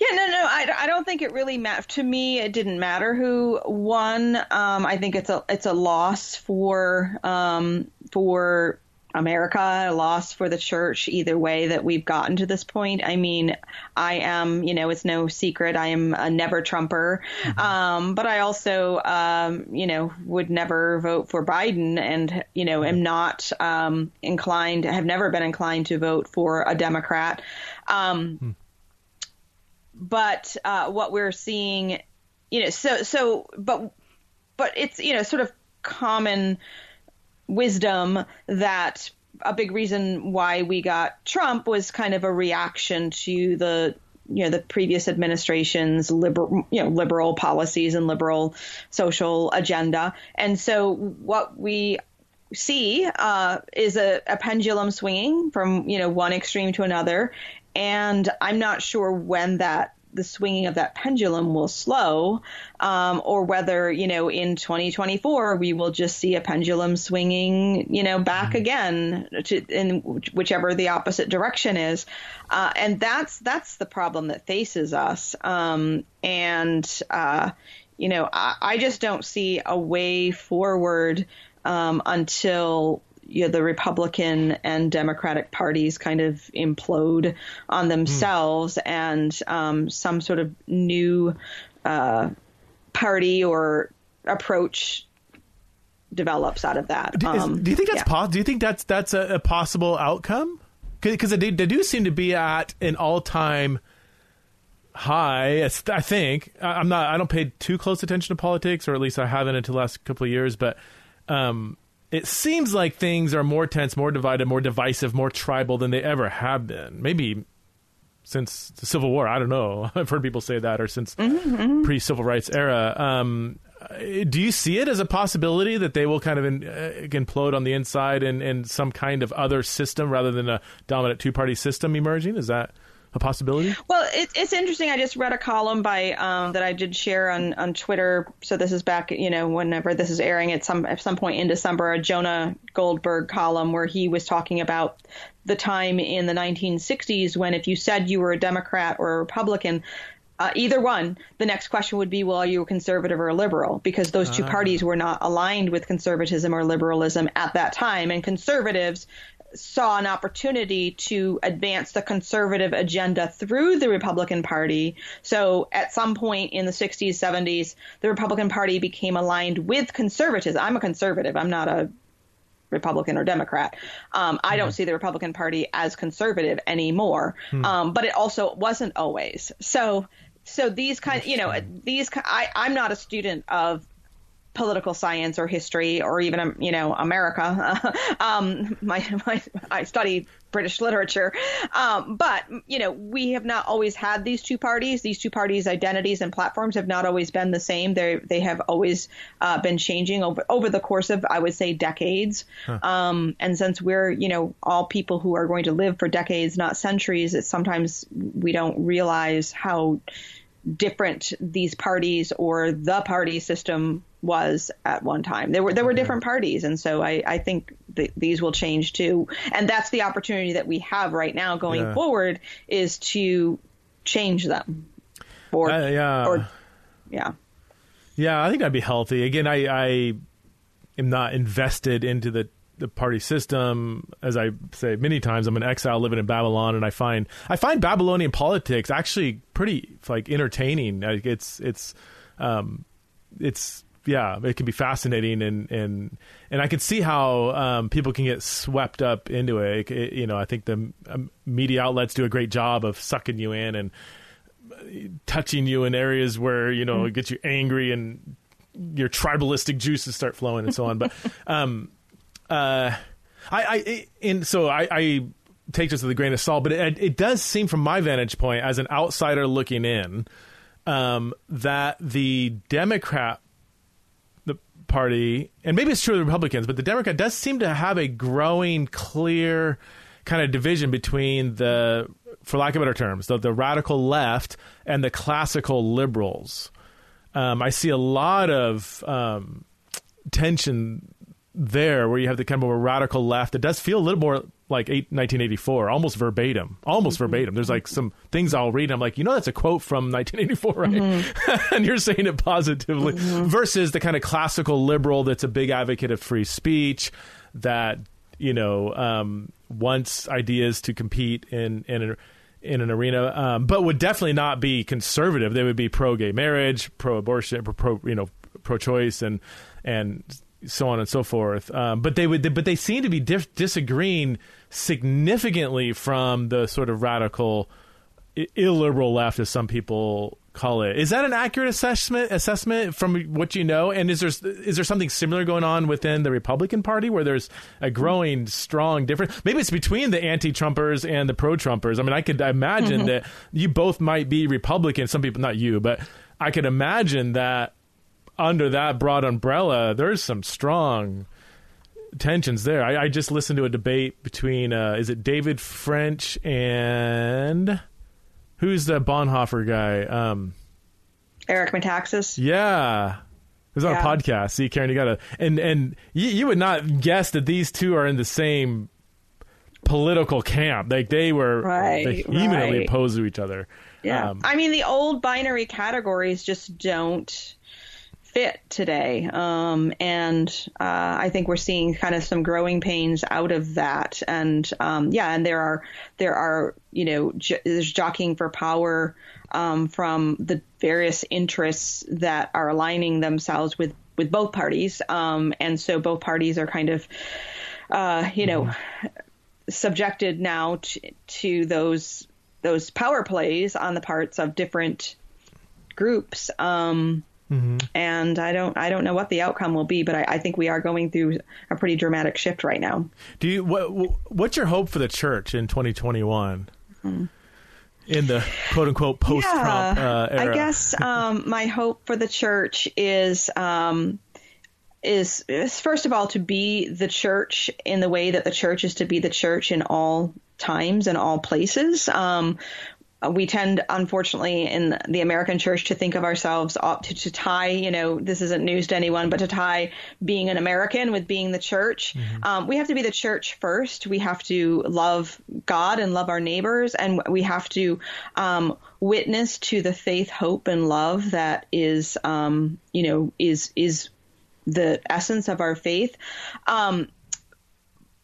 Yeah, no, no, I, I don't think it really matters. To me, it didn't matter who won. Um, I think it's a it's a loss for um, for America, a loss for the church. Either way that we've gotten to this point. I mean, I am, you know, it's no secret. I am a never Trumper, mm-hmm. um, but I also, um, you know, would never vote for Biden, and you know, am not um, inclined. Have never been inclined to vote for a Democrat. Um, hmm but uh, what we're seeing, you know, so so, but but it's you know sort of common wisdom that a big reason why we got Trump was kind of a reaction to the you know the previous administration's liberal you know liberal policies and liberal social agenda. And so what we see uh, is a, a, pendulum swinging from you know one extreme to another and I'm not sure when that the swinging of that pendulum will slow, um, or whether you know in 2024 we will just see a pendulum swinging, you know, back mm-hmm. again to, in whichever the opposite direction is, uh, and that's that's the problem that faces us. Um, and uh, you know, I, I, just don't see a way forward um, until you know, the Republican and Democratic parties kind of implode on themselves mm. and um, some sort of new uh, party or approach develops out of that. Do, is, um, do you think that's yeah. Do you think that's that's a, a possible outcome? Because they, they do seem to be at an all time high. I think I'm not. I don't pay too close attention to politics, or at least I haven't until the last couple of years. But um, it seems like things are more tense, more divided, more divisive, more tribal than they ever have been. Maybe since the Civil War. I don't know. I've heard people say that, or since mm-hmm. mm-hmm. pre-civil rights era. Um, do you see it as a possibility that they will kind of in, uh, implode on the inside and, and some kind of other system rather than a dominant two-party system emerging? Is that a possibility? Well, it, it's interesting. I just read a column by um, that I did share on, on Twitter. So this is back, you know, whenever this is airing at some at some point in December, a Jonah Goldberg column where he was talking about the time in the 1960s when if you said you were a Democrat or a Republican, uh, either one, the next question would be, well, are you a conservative or a liberal? Because those two uh parties were not aligned with conservatism or liberalism at that time. And conservatives saw an opportunity to advance the conservative agenda through the Republican Party. So at some point in the 60s, 70s, the Republican Party became aligned with conservatives. I'm a conservative. I'm not a Republican or Democrat. Um, I don't mm-hmm. see the Republican Party as conservative anymore. Hmm. Um, but it also wasn't always. So so these kind, you know, these I, I'm not a student of political science or history or even um, you know America. um, my, my I study British literature, um, but you know we have not always had these two parties. These two parties' identities and platforms have not always been the same. They they have always uh, been changing over over the course of I would say decades. Huh. Um, and since we're you know all people who are going to live for decades, not centuries, it's sometimes we don't realize how different these parties or the party system was at one time. There were there were different parties, and so I, I think th- these will change too. And that's the opportunity that we have right now going yeah. forward is to change them. Or, uh, yeah. Or, yeah. Yeah, I think that'd be healthy. Again, I, I am not invested into the the party system. As I say many times, I'm an exile living in Babylon, and I find I find Babylonian politics actually pretty like entertaining. Like it's it's um, it's yeah, it can be fascinating and and and I can see how um, people can get swept up into it. it you know, I think the um, media outlets do a great job of sucking you in and touching you in areas where you know mm-hmm. it gets you angry and your tribalistic juices start flowing and so on. But um, uh, I, I so I, I take this with a grain of salt, but it, it does seem from my vantage point as an outsider looking in um, that the Democrat the party, and maybe it's true of the Republicans, but the Democrat does seem to have a growing, clear kind of division between the, for lack of better terms, the, the radical left and the classical liberals. Um, I see a lot of um, tension there where you have the kind of a radical left. It does feel a little more like eight, 1984, almost verbatim, almost mm-hmm. verbatim. There's like some things I'll read. And I'm like, you know, that's a quote from 1984, right? Mm-hmm. and you're saying it positively mm-hmm. versus the kind of classical liberal that's a big advocate of free speech that, you know, um, wants ideas to compete in, in, a, in an arena, um, but would definitely not be conservative. They would be pro gay marriage, pro abortion, pro, you know, pro choice and, and so on and so forth. Um, but they would, but they seem to be dif- disagreeing significantly from the sort of radical, illiberal left, as some people call it. Is that an accurate assessment assessment from what you know? And is there is there something similar going on within the Republican Party where there's a growing strong difference? Maybe it's between the anti-Trumpers and the pro-Trumpers. I mean, I could imagine mm-hmm. that you both might be Republican. Some people, not you, but I could imagine that under that broad umbrella, there's some strong tensions there. I, I just listened to a debate between uh, is it David French and who's the Bonhoeffer guy? Um, Eric Metaxas. Yeah. It was on yeah. a podcast. See, Karen, you gotta and and you, you would not guess that these two are in the same political camp. Like they were right, vehemently right. opposed to each other. Yeah, um, I mean the old binary categories just don't fit today. Um, and uh, I think we're seeing kind of some growing pains out of that. And um, yeah, and there are there are you know j- there's jockeying for power um, from the various interests that are aligning themselves with with both parties. Um, and so both parties are kind of uh, you know mm-hmm. subjected now to, to those those power plays on the parts of different groups. Um, Mm-hmm. And I don't I don't know what the outcome will be, but I, I, think we are going through a pretty dramatic shift right now. Do you what what's your hope for the church in 2021? Mm-hmm. In the quote unquote post Trump yeah, uh, I guess um, my hope for the church is um, is is first of all to be the church in the way that the church is to be the church in all times and all places. Um, we tend, unfortunately, in the American church to think of ourselves to, to, tie, you know, this isn't news to anyone, but to tie being an American with being the church. Mm-hmm. Um, we have to be the church first. We have to love God and love our neighbors, and we have to um, witness to the faith, hope, and love that is, um, you know, is is the essence of our faith. Um,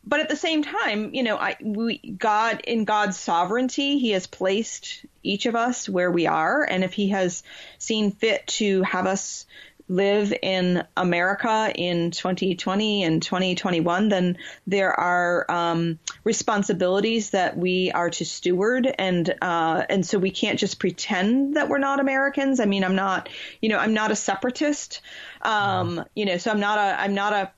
but at the same time, you know, I we God in God's sovereignty, He has placed each of us where we are, and if He has seen fit to have us live in America in 2020 and 2021, then there are um, responsibilities that we are to steward, and uh, and so we can't just pretend that we're not Americans. I mean, I'm not, you know, I'm not a separatist, um, you know, so I'm not a I'm not a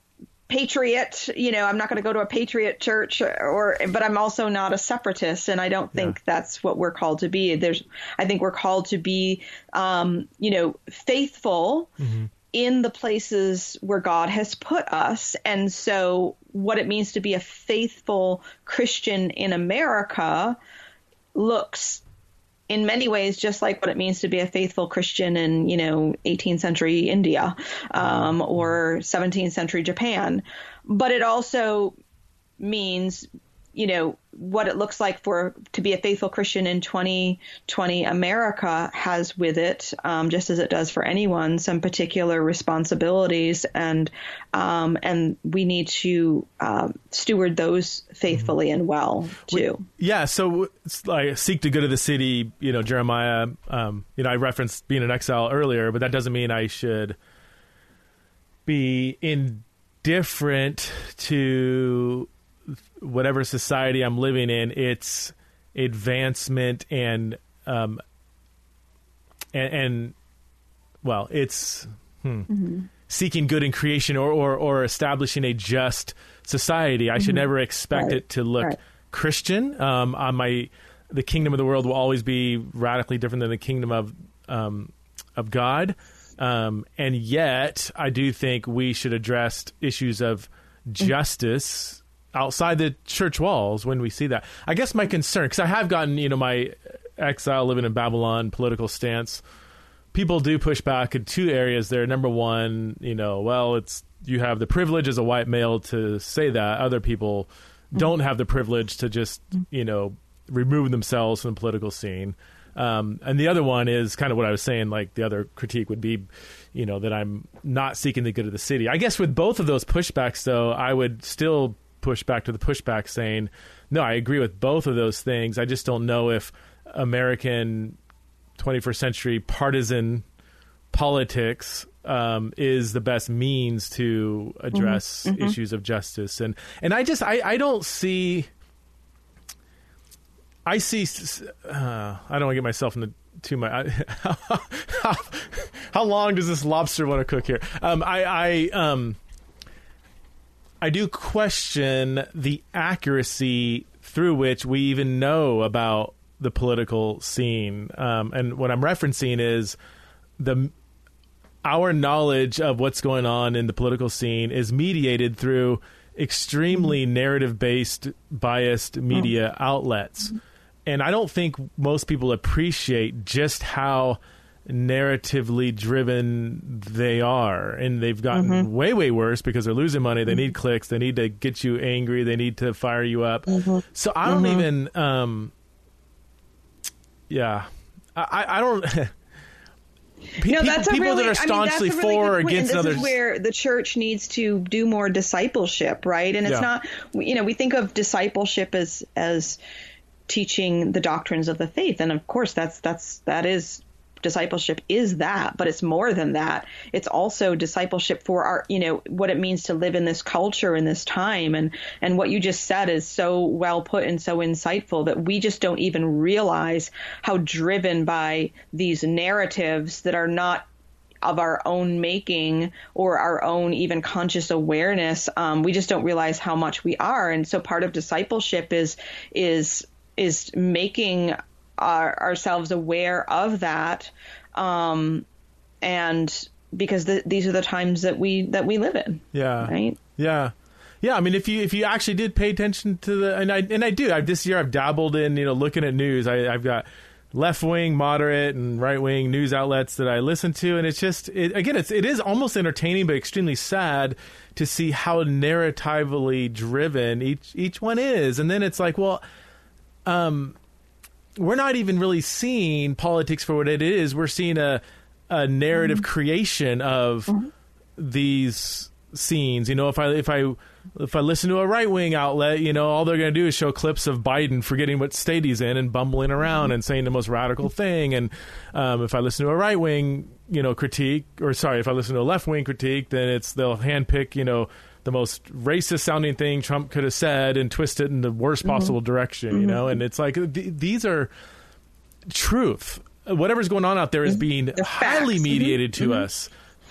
patriot you know i'm not going to go to a patriot church or but i'm also not a separatist and i don't think yeah. that's what we're called to be there's i think we're called to be um, you know faithful mm-hmm. in the places where god has put us and so what it means to be a faithful christian in america looks in many ways just like what it means to be a faithful Christian in, you know, 18th century India um, or 17th century Japan. But it also means, you know, what it looks like for to be a faithful Christian in 2020 America has with it, um, just as it does for anyone, some particular responsibilities, and um, and we need to uh, steward those faithfully mm-hmm. and well too. We, yeah, so like seek the good of the city. You know, Jeremiah. Um, you know, I referenced being an exile earlier, but that doesn't mean I should be indifferent to whatever society I'm living in, its advancement and um, and, and well, it's hmm, mm-hmm. seeking good in creation or, or or establishing a just society. I mm-hmm. should never expect right. it to look right. Christian. Um, on my the kingdom of the world will always be radically different than the kingdom of um, of God. Um, and yet, I do think we should address issues of mm. justice outside the church walls when we see that. I guess my concern, because I have gotten, you know, my exile living in Babylon political stance. People do push back in two areas there. Number one, you know, well, it's you have the privilege as a white male to say that. Other people don't have the privilege to just, you know, remove themselves from the political scene. Um, and the other one is kind of what I was saying. Like the other critique would be, you know, that I'm not seeking the good of the city. I guess with both of those pushbacks, though, I would still pushback to the pushback saying, no, I agree with both of those things. I just don't know if American 21st century partisan politics um, is the best means to address mm-hmm. mm-hmm. issues of justice. And, and I just, I, I don't see, I see, uh, I don't want to get myself into too much. how, how, how, long does this lobster want to cook here? Um, I, I, um, I do question the accuracy through which we even know about the political scene. Um, and what I'm referencing is the our knowledge of what's going on in the political scene is mediated through extremely mm-hmm. narrative based biased media oh. outlets. And I don't think most people appreciate just how narratively driven they are and they've gotten mm-hmm. way way worse because they're losing money they mm-hmm. need clicks they need to get you angry they need to fire you up mm-hmm. so i don't mm-hmm. even um yeah i i don't Pe- no, that's people, really, that are staunchly I mean, really for or against this others. is where the church needs to do more discipleship, right? And it's yeah. not, you know, we think of discipleship as as teaching the doctrines of the faith, and of course, that's that's that is discipleship is that, but it's more than that. It's also discipleship for our, you know, what it means to live in this culture in this time. And, and what you just said is so well put and so insightful that we just don't even realize how driven by these narratives that are not of our own making or our own even conscious awareness um, we just don't realize how much we are and so part of discipleship is is is making our, ourselves aware of that, um, and because the, these are the times that we that we live in. Yeah. Right. Yeah. Yeah, I mean, if you if you actually did pay attention to the and I and I do, I, this year I've dabbled in you know looking at news. I, I've got left wing, moderate, and right wing news outlets that I listen to, and it's just it, again, it's it is almost entertaining, but extremely sad to see how narratively driven each each one is, and then it's like, well, um, we're not even really seeing politics for what it is. We're seeing a a narrative mm-hmm. creation of mm-hmm. these scenes. You know, if I if I if I listen to a right wing outlet, you know, all they're going to do is show clips of Biden forgetting what state he's in and bumbling around and saying the most radical thing. And um, if I listen to a right wing, you know, critique, or sorry, if I listen to a left wing critique, then it's they'll handpick, you know, the most racist sounding thing Trump could have said and twist it in the worst mm-hmm. possible direction, mm-hmm. you know. And it's like th- these are truth. Whatever's going on out there is mm-hmm. being highly mediated to mm-hmm. us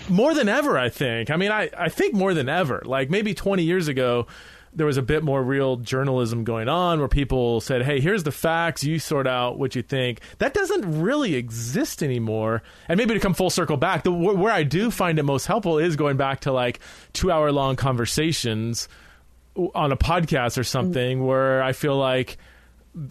more than ever, I think. I mean, I, I think more than ever. Like maybe 20 years ago, there was a bit more real journalism going on where people said, hey, here's the facts, you sort out what you think. That doesn't really exist anymore. And maybe to come full circle back, the, where I do find it most helpful is going back to like two hour long conversations on a podcast or something mm-hmm. where I feel like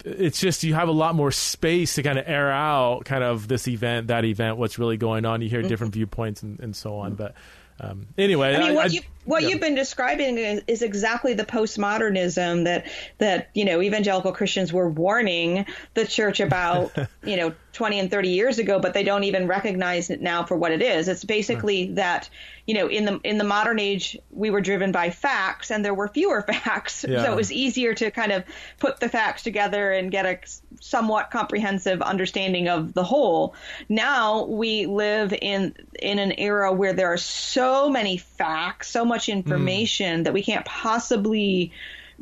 it's just you have a lot more space to kind of air out kind of this event, that event, what's really going on. You hear mm-hmm. different viewpoints and, and so on. But um, anyway, I mean, what I, you what yeah. you've been describing is, is, exactly the postmodernism that that you know evangelical Christians were warning the church about, you know, 20 and 30 years ago, but they don't even recognize it now for what it is. It's basically right. that you know in the in the modern age we were driven by facts and there were fewer facts, yeah. so it was easier to kind of put the facts together and get a somewhat comprehensive understanding of the whole. Now we live in in an era where there are so many facts, so much information mm. that we can't possibly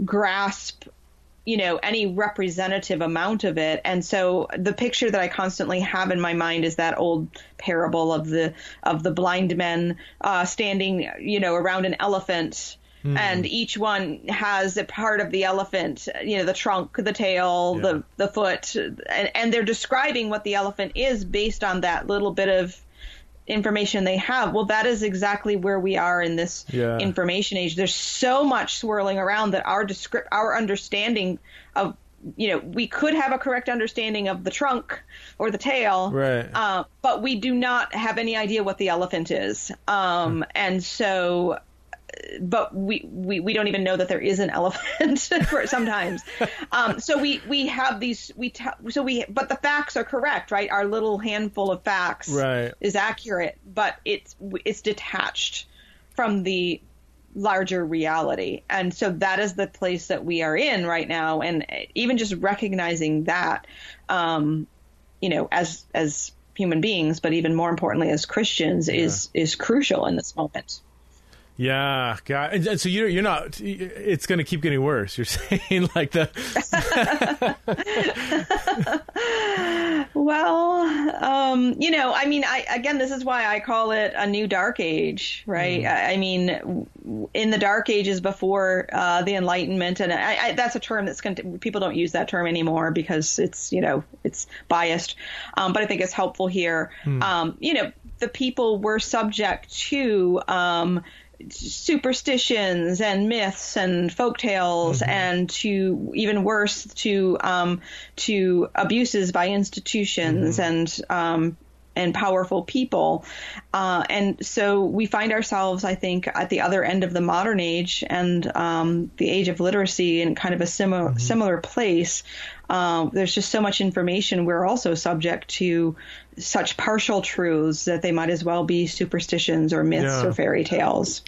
grasp you know any representative amount of it and so the picture that i constantly have in my mind is that old parable of the of the blind men uh, standing you know around an elephant mm. and each one has a part of the elephant you know the trunk the tail yeah. the the foot and, and they're describing what the elephant is based on that little bit of information they have. Well, that is exactly where we are in this yeah. information age. There's so much swirling around that our descri- our understanding of you know we could have a correct understanding of the trunk or the tail, right? Uh, but we do not have any idea what the elephant is. Um, hmm. And so but we, we, we don't even know that there is an elephant sometimes. um, so we, we have these, we, t- so we, but the facts are correct, right? Our little handful of facts right. is accurate, but it's, it's detached from the larger reality. And so that is the place that we are in right now. And even just recognizing that, um, you know, as, as human beings, but even more importantly as Christians yeah. is, is crucial in this moment. Yeah, God. And, and so you're you're not. It's going to keep getting worse. You're saying like the. well, um, you know, I mean, I again, this is why I call it a new dark age, right? Mm. I, I, mean, in the dark ages before uh, the Enlightenment, and I, I, that's a term that's going to people don't use that term anymore because it's you know it's biased, um, but I think it's helpful here. Mm. Um, you know, the people were subject to. Um, superstitions and myths and folk tales mm-hmm. and to even worse to um, to abuses by institutions mm-hmm. and um, and powerful people. Uh, and so we find ourselves, I think, at the other end of the modern age and um, the age of literacy in kind of a similar mm-hmm. similar place. Uh, there's just so much information. We're also subject to such partial truths that they might as well be superstitions or myths yeah. or fairy tales.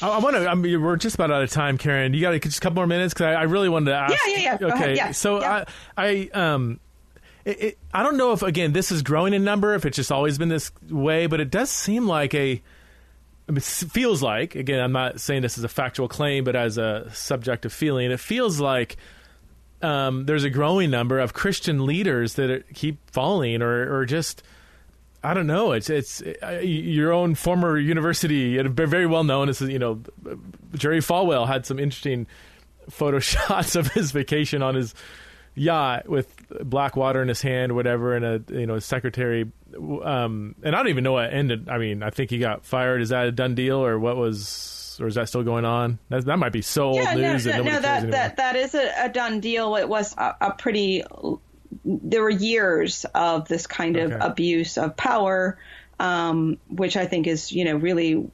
I, I want to. I mean, we're just about out of time, Karen. You got just a couple more minutes because I, I, really wanted to ask. Yeah, yeah, yeah. Okay, yeah, so yeah. I, I um. It, it, I don't know if again this is growing in number, if it's just always been this way, but it does seem like a it feels like again i'm not saying this is a factual claim but as a subjective feeling it feels like um, there's a growing number of Christian leaders that keep falling or, or just I don't know. It's it's uh, your own former university, very well known. You know, Jerry Falwell had some interesting photo shots of his vacation on his yacht with black water in his hand, whatever, and a you know secretary. Um, and I don't even know what ended. I mean, I think he got fired. Is that a done deal, or what was or is that still going on? That, that might be so yeah, old news. No, that no, that, that that is a, a, done deal. It was a, a, pretty. There were years of this kind of okay. abuse of power, um, which I think is you know really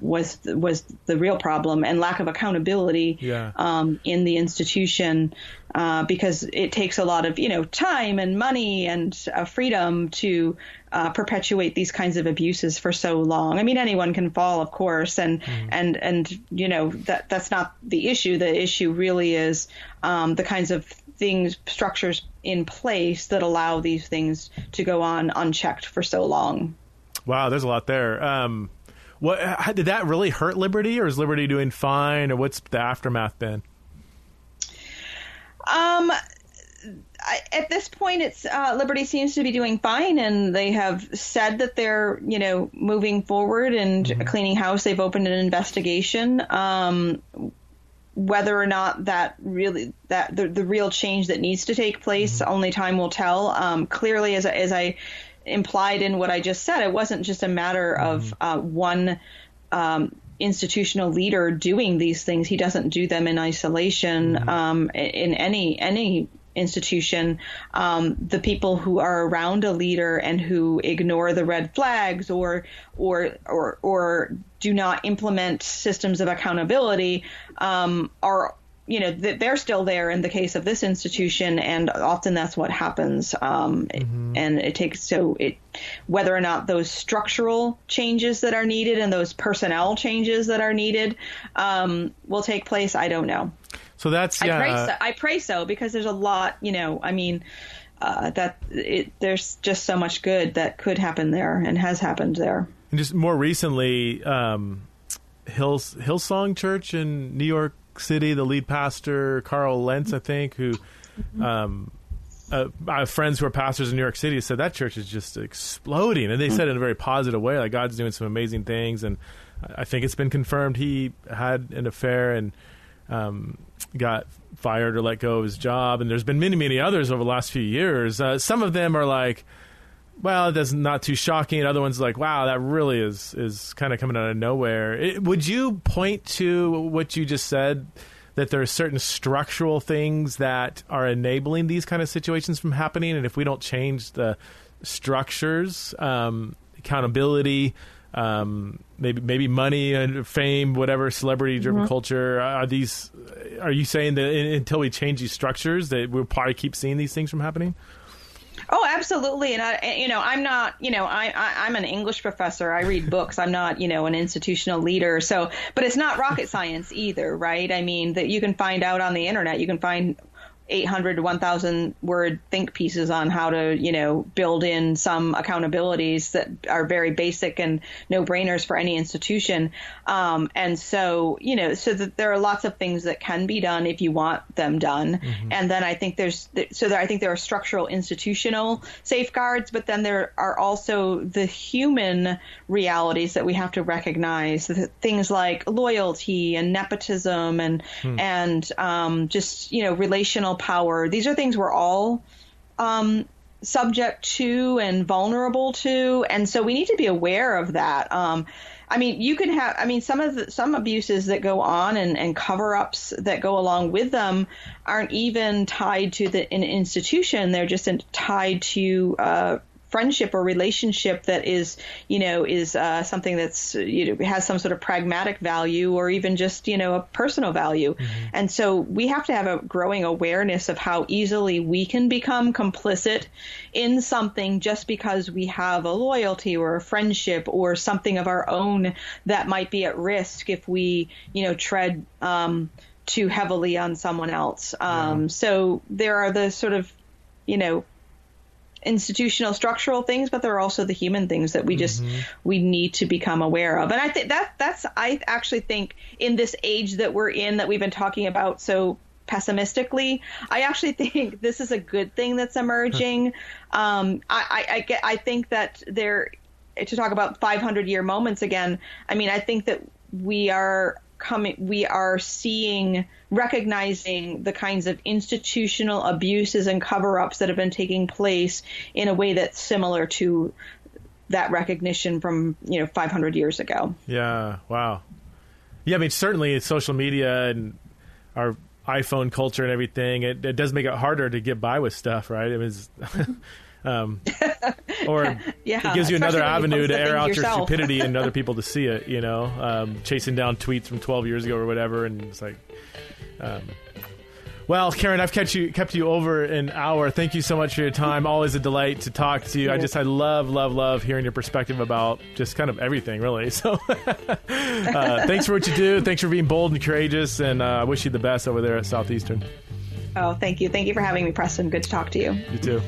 was was the real problem and lack of accountability yeah. um, in the institution uh, because it takes a lot of you know time and money and uh, freedom to uh, perpetuate these kinds of abuses for so long. I mean, anyone can fall, of course, and mm. and and you know that that's not the issue. The issue really is um, the kinds of things structures in place that allow these things to go on unchecked for so long. Wow, there's a lot there. Um, what did that really hurt Liberty, or is Liberty doing fine, or what's the aftermath been? Um, I, at this point, it's uh, Liberty seems to be doing fine, and they have said that they're you know moving forward and mm-hmm. cleaning house. They've opened an investigation. Um, whether or not that really that the, the real change that needs to take place, mm-hmm. only time will tell. Um, clearly, as as I implied in what I just said, it wasn't just a matter of mm-hmm. uh, one. Um, institutional leader doing these things. He doesn't do them in isolation mm-hmm. um, in any any institution. Um, the people who are around a leader and who ignore the red flags or or or or do not implement systems of accountability um, are you know they're still there in the case of this institution and often that's what happens um, mm-hmm. and it takes so it whether or not those structural changes that are needed and those personnel changes that are needed um, will take place. I don't know. So that's yeah. I pray so, I pray so because there's a lot you know i mean uh, that it, there's just so much good that could happen there and has happened there. And just more recently um, Hills, hillsong church in new york City, the lead pastor Carl Lentz, I think, who um, uh, I have friends who are pastors in New York City said that church is just exploding, and they said in a very positive way, like God's doing some amazing things, and I think it's been confirmed he had an affair and um, got fired or let go of his job, and there's been many, many others over the last few years. Uh, some of them are like well, that's not too shocking. Other ones like, wow, that really is is kind of coming out of nowhere. It, would you point to what you just said that there are certain structural things that are enabling these kind of situations from happening, and if we don't change the structures, um, accountability, um, maybe maybe money and fame, whatever celebrity driven mm-hmm. culture, are these? Are you saying that until we change these structures, that we'll probably keep seeing these things from happening? Oh, absolutely. And I, you know, I'm not, you know, I, I am an English professor. I read books. I'm not, you know, an institutional leader. So, but it's not rocket science either, right? I mean, that you can find out on the internet. You can find 800 to 1000 word think pieces on how to you know build in some accountabilities that are very basic and no brainers for any institution um, and so you know so that there are lots of things that can be done if you want them done mm-hmm. and then i think there's so there i think there are structural institutional safeguards but then there are also the human realities that we have to recognize things like loyalty and nepotism and hmm. and um, just you know relational power. These are things we're all um, subject to and vulnerable to, and so we need to be aware of that. Um, I mean, you can have. I mean, some of the, some abuses that go on and, and cover ups that go along with them aren't even tied to the an institution. They're just in, tied to uh, friendship or relationship that is, you know, is uh, something that's, you know, has some sort of pragmatic value or even just, you know, a personal value. Mm-hmm. And so we have to have a growing awareness of how easily we can become complicit in something just because we have a loyalty or a friendship or something of our own that might be at risk if we, you know, tread, um, too heavily on someone else. Um, yeah. So there are the sort of, you know, institutional structural things, but there are also the human things that we just mm-hmm. we need to become aware of. And I think that that's I actually think in this age that we're in that we've been talking about so pessimistically, I actually think this is a good thing that's emerging. um, I, I, I get I think that there to talk about 500 year moments again. I mean, I think that we are coming we are seeing recognizing the kinds of institutional abuses and cover-ups that have been taking place in a way that's similar to that recognition from you know 500 years ago. Yeah wow. Yeah i mean certainly social media and our iphone culture and everything it, it does make it harder to get by with stuff right? It was mm-hmm. Um, or Yeah, it gives you another when you avenue to air out your stupidity and other people to see it. You know, um, chasing down tweets from 12 years ago or whatever, and it's like. Um, well, Karen, I've kept you kept you over an hour. Thank you so much for your time. Always a delight to talk to you. I just I love love love hearing your perspective about just kind of everything, really. So, uh, thanks for what you do. Thanks for being bold and courageous, and uh, I wish you the best over there at Southeastern. Oh, thank you. Thank you for having me, Preston. Good to talk to you. You too.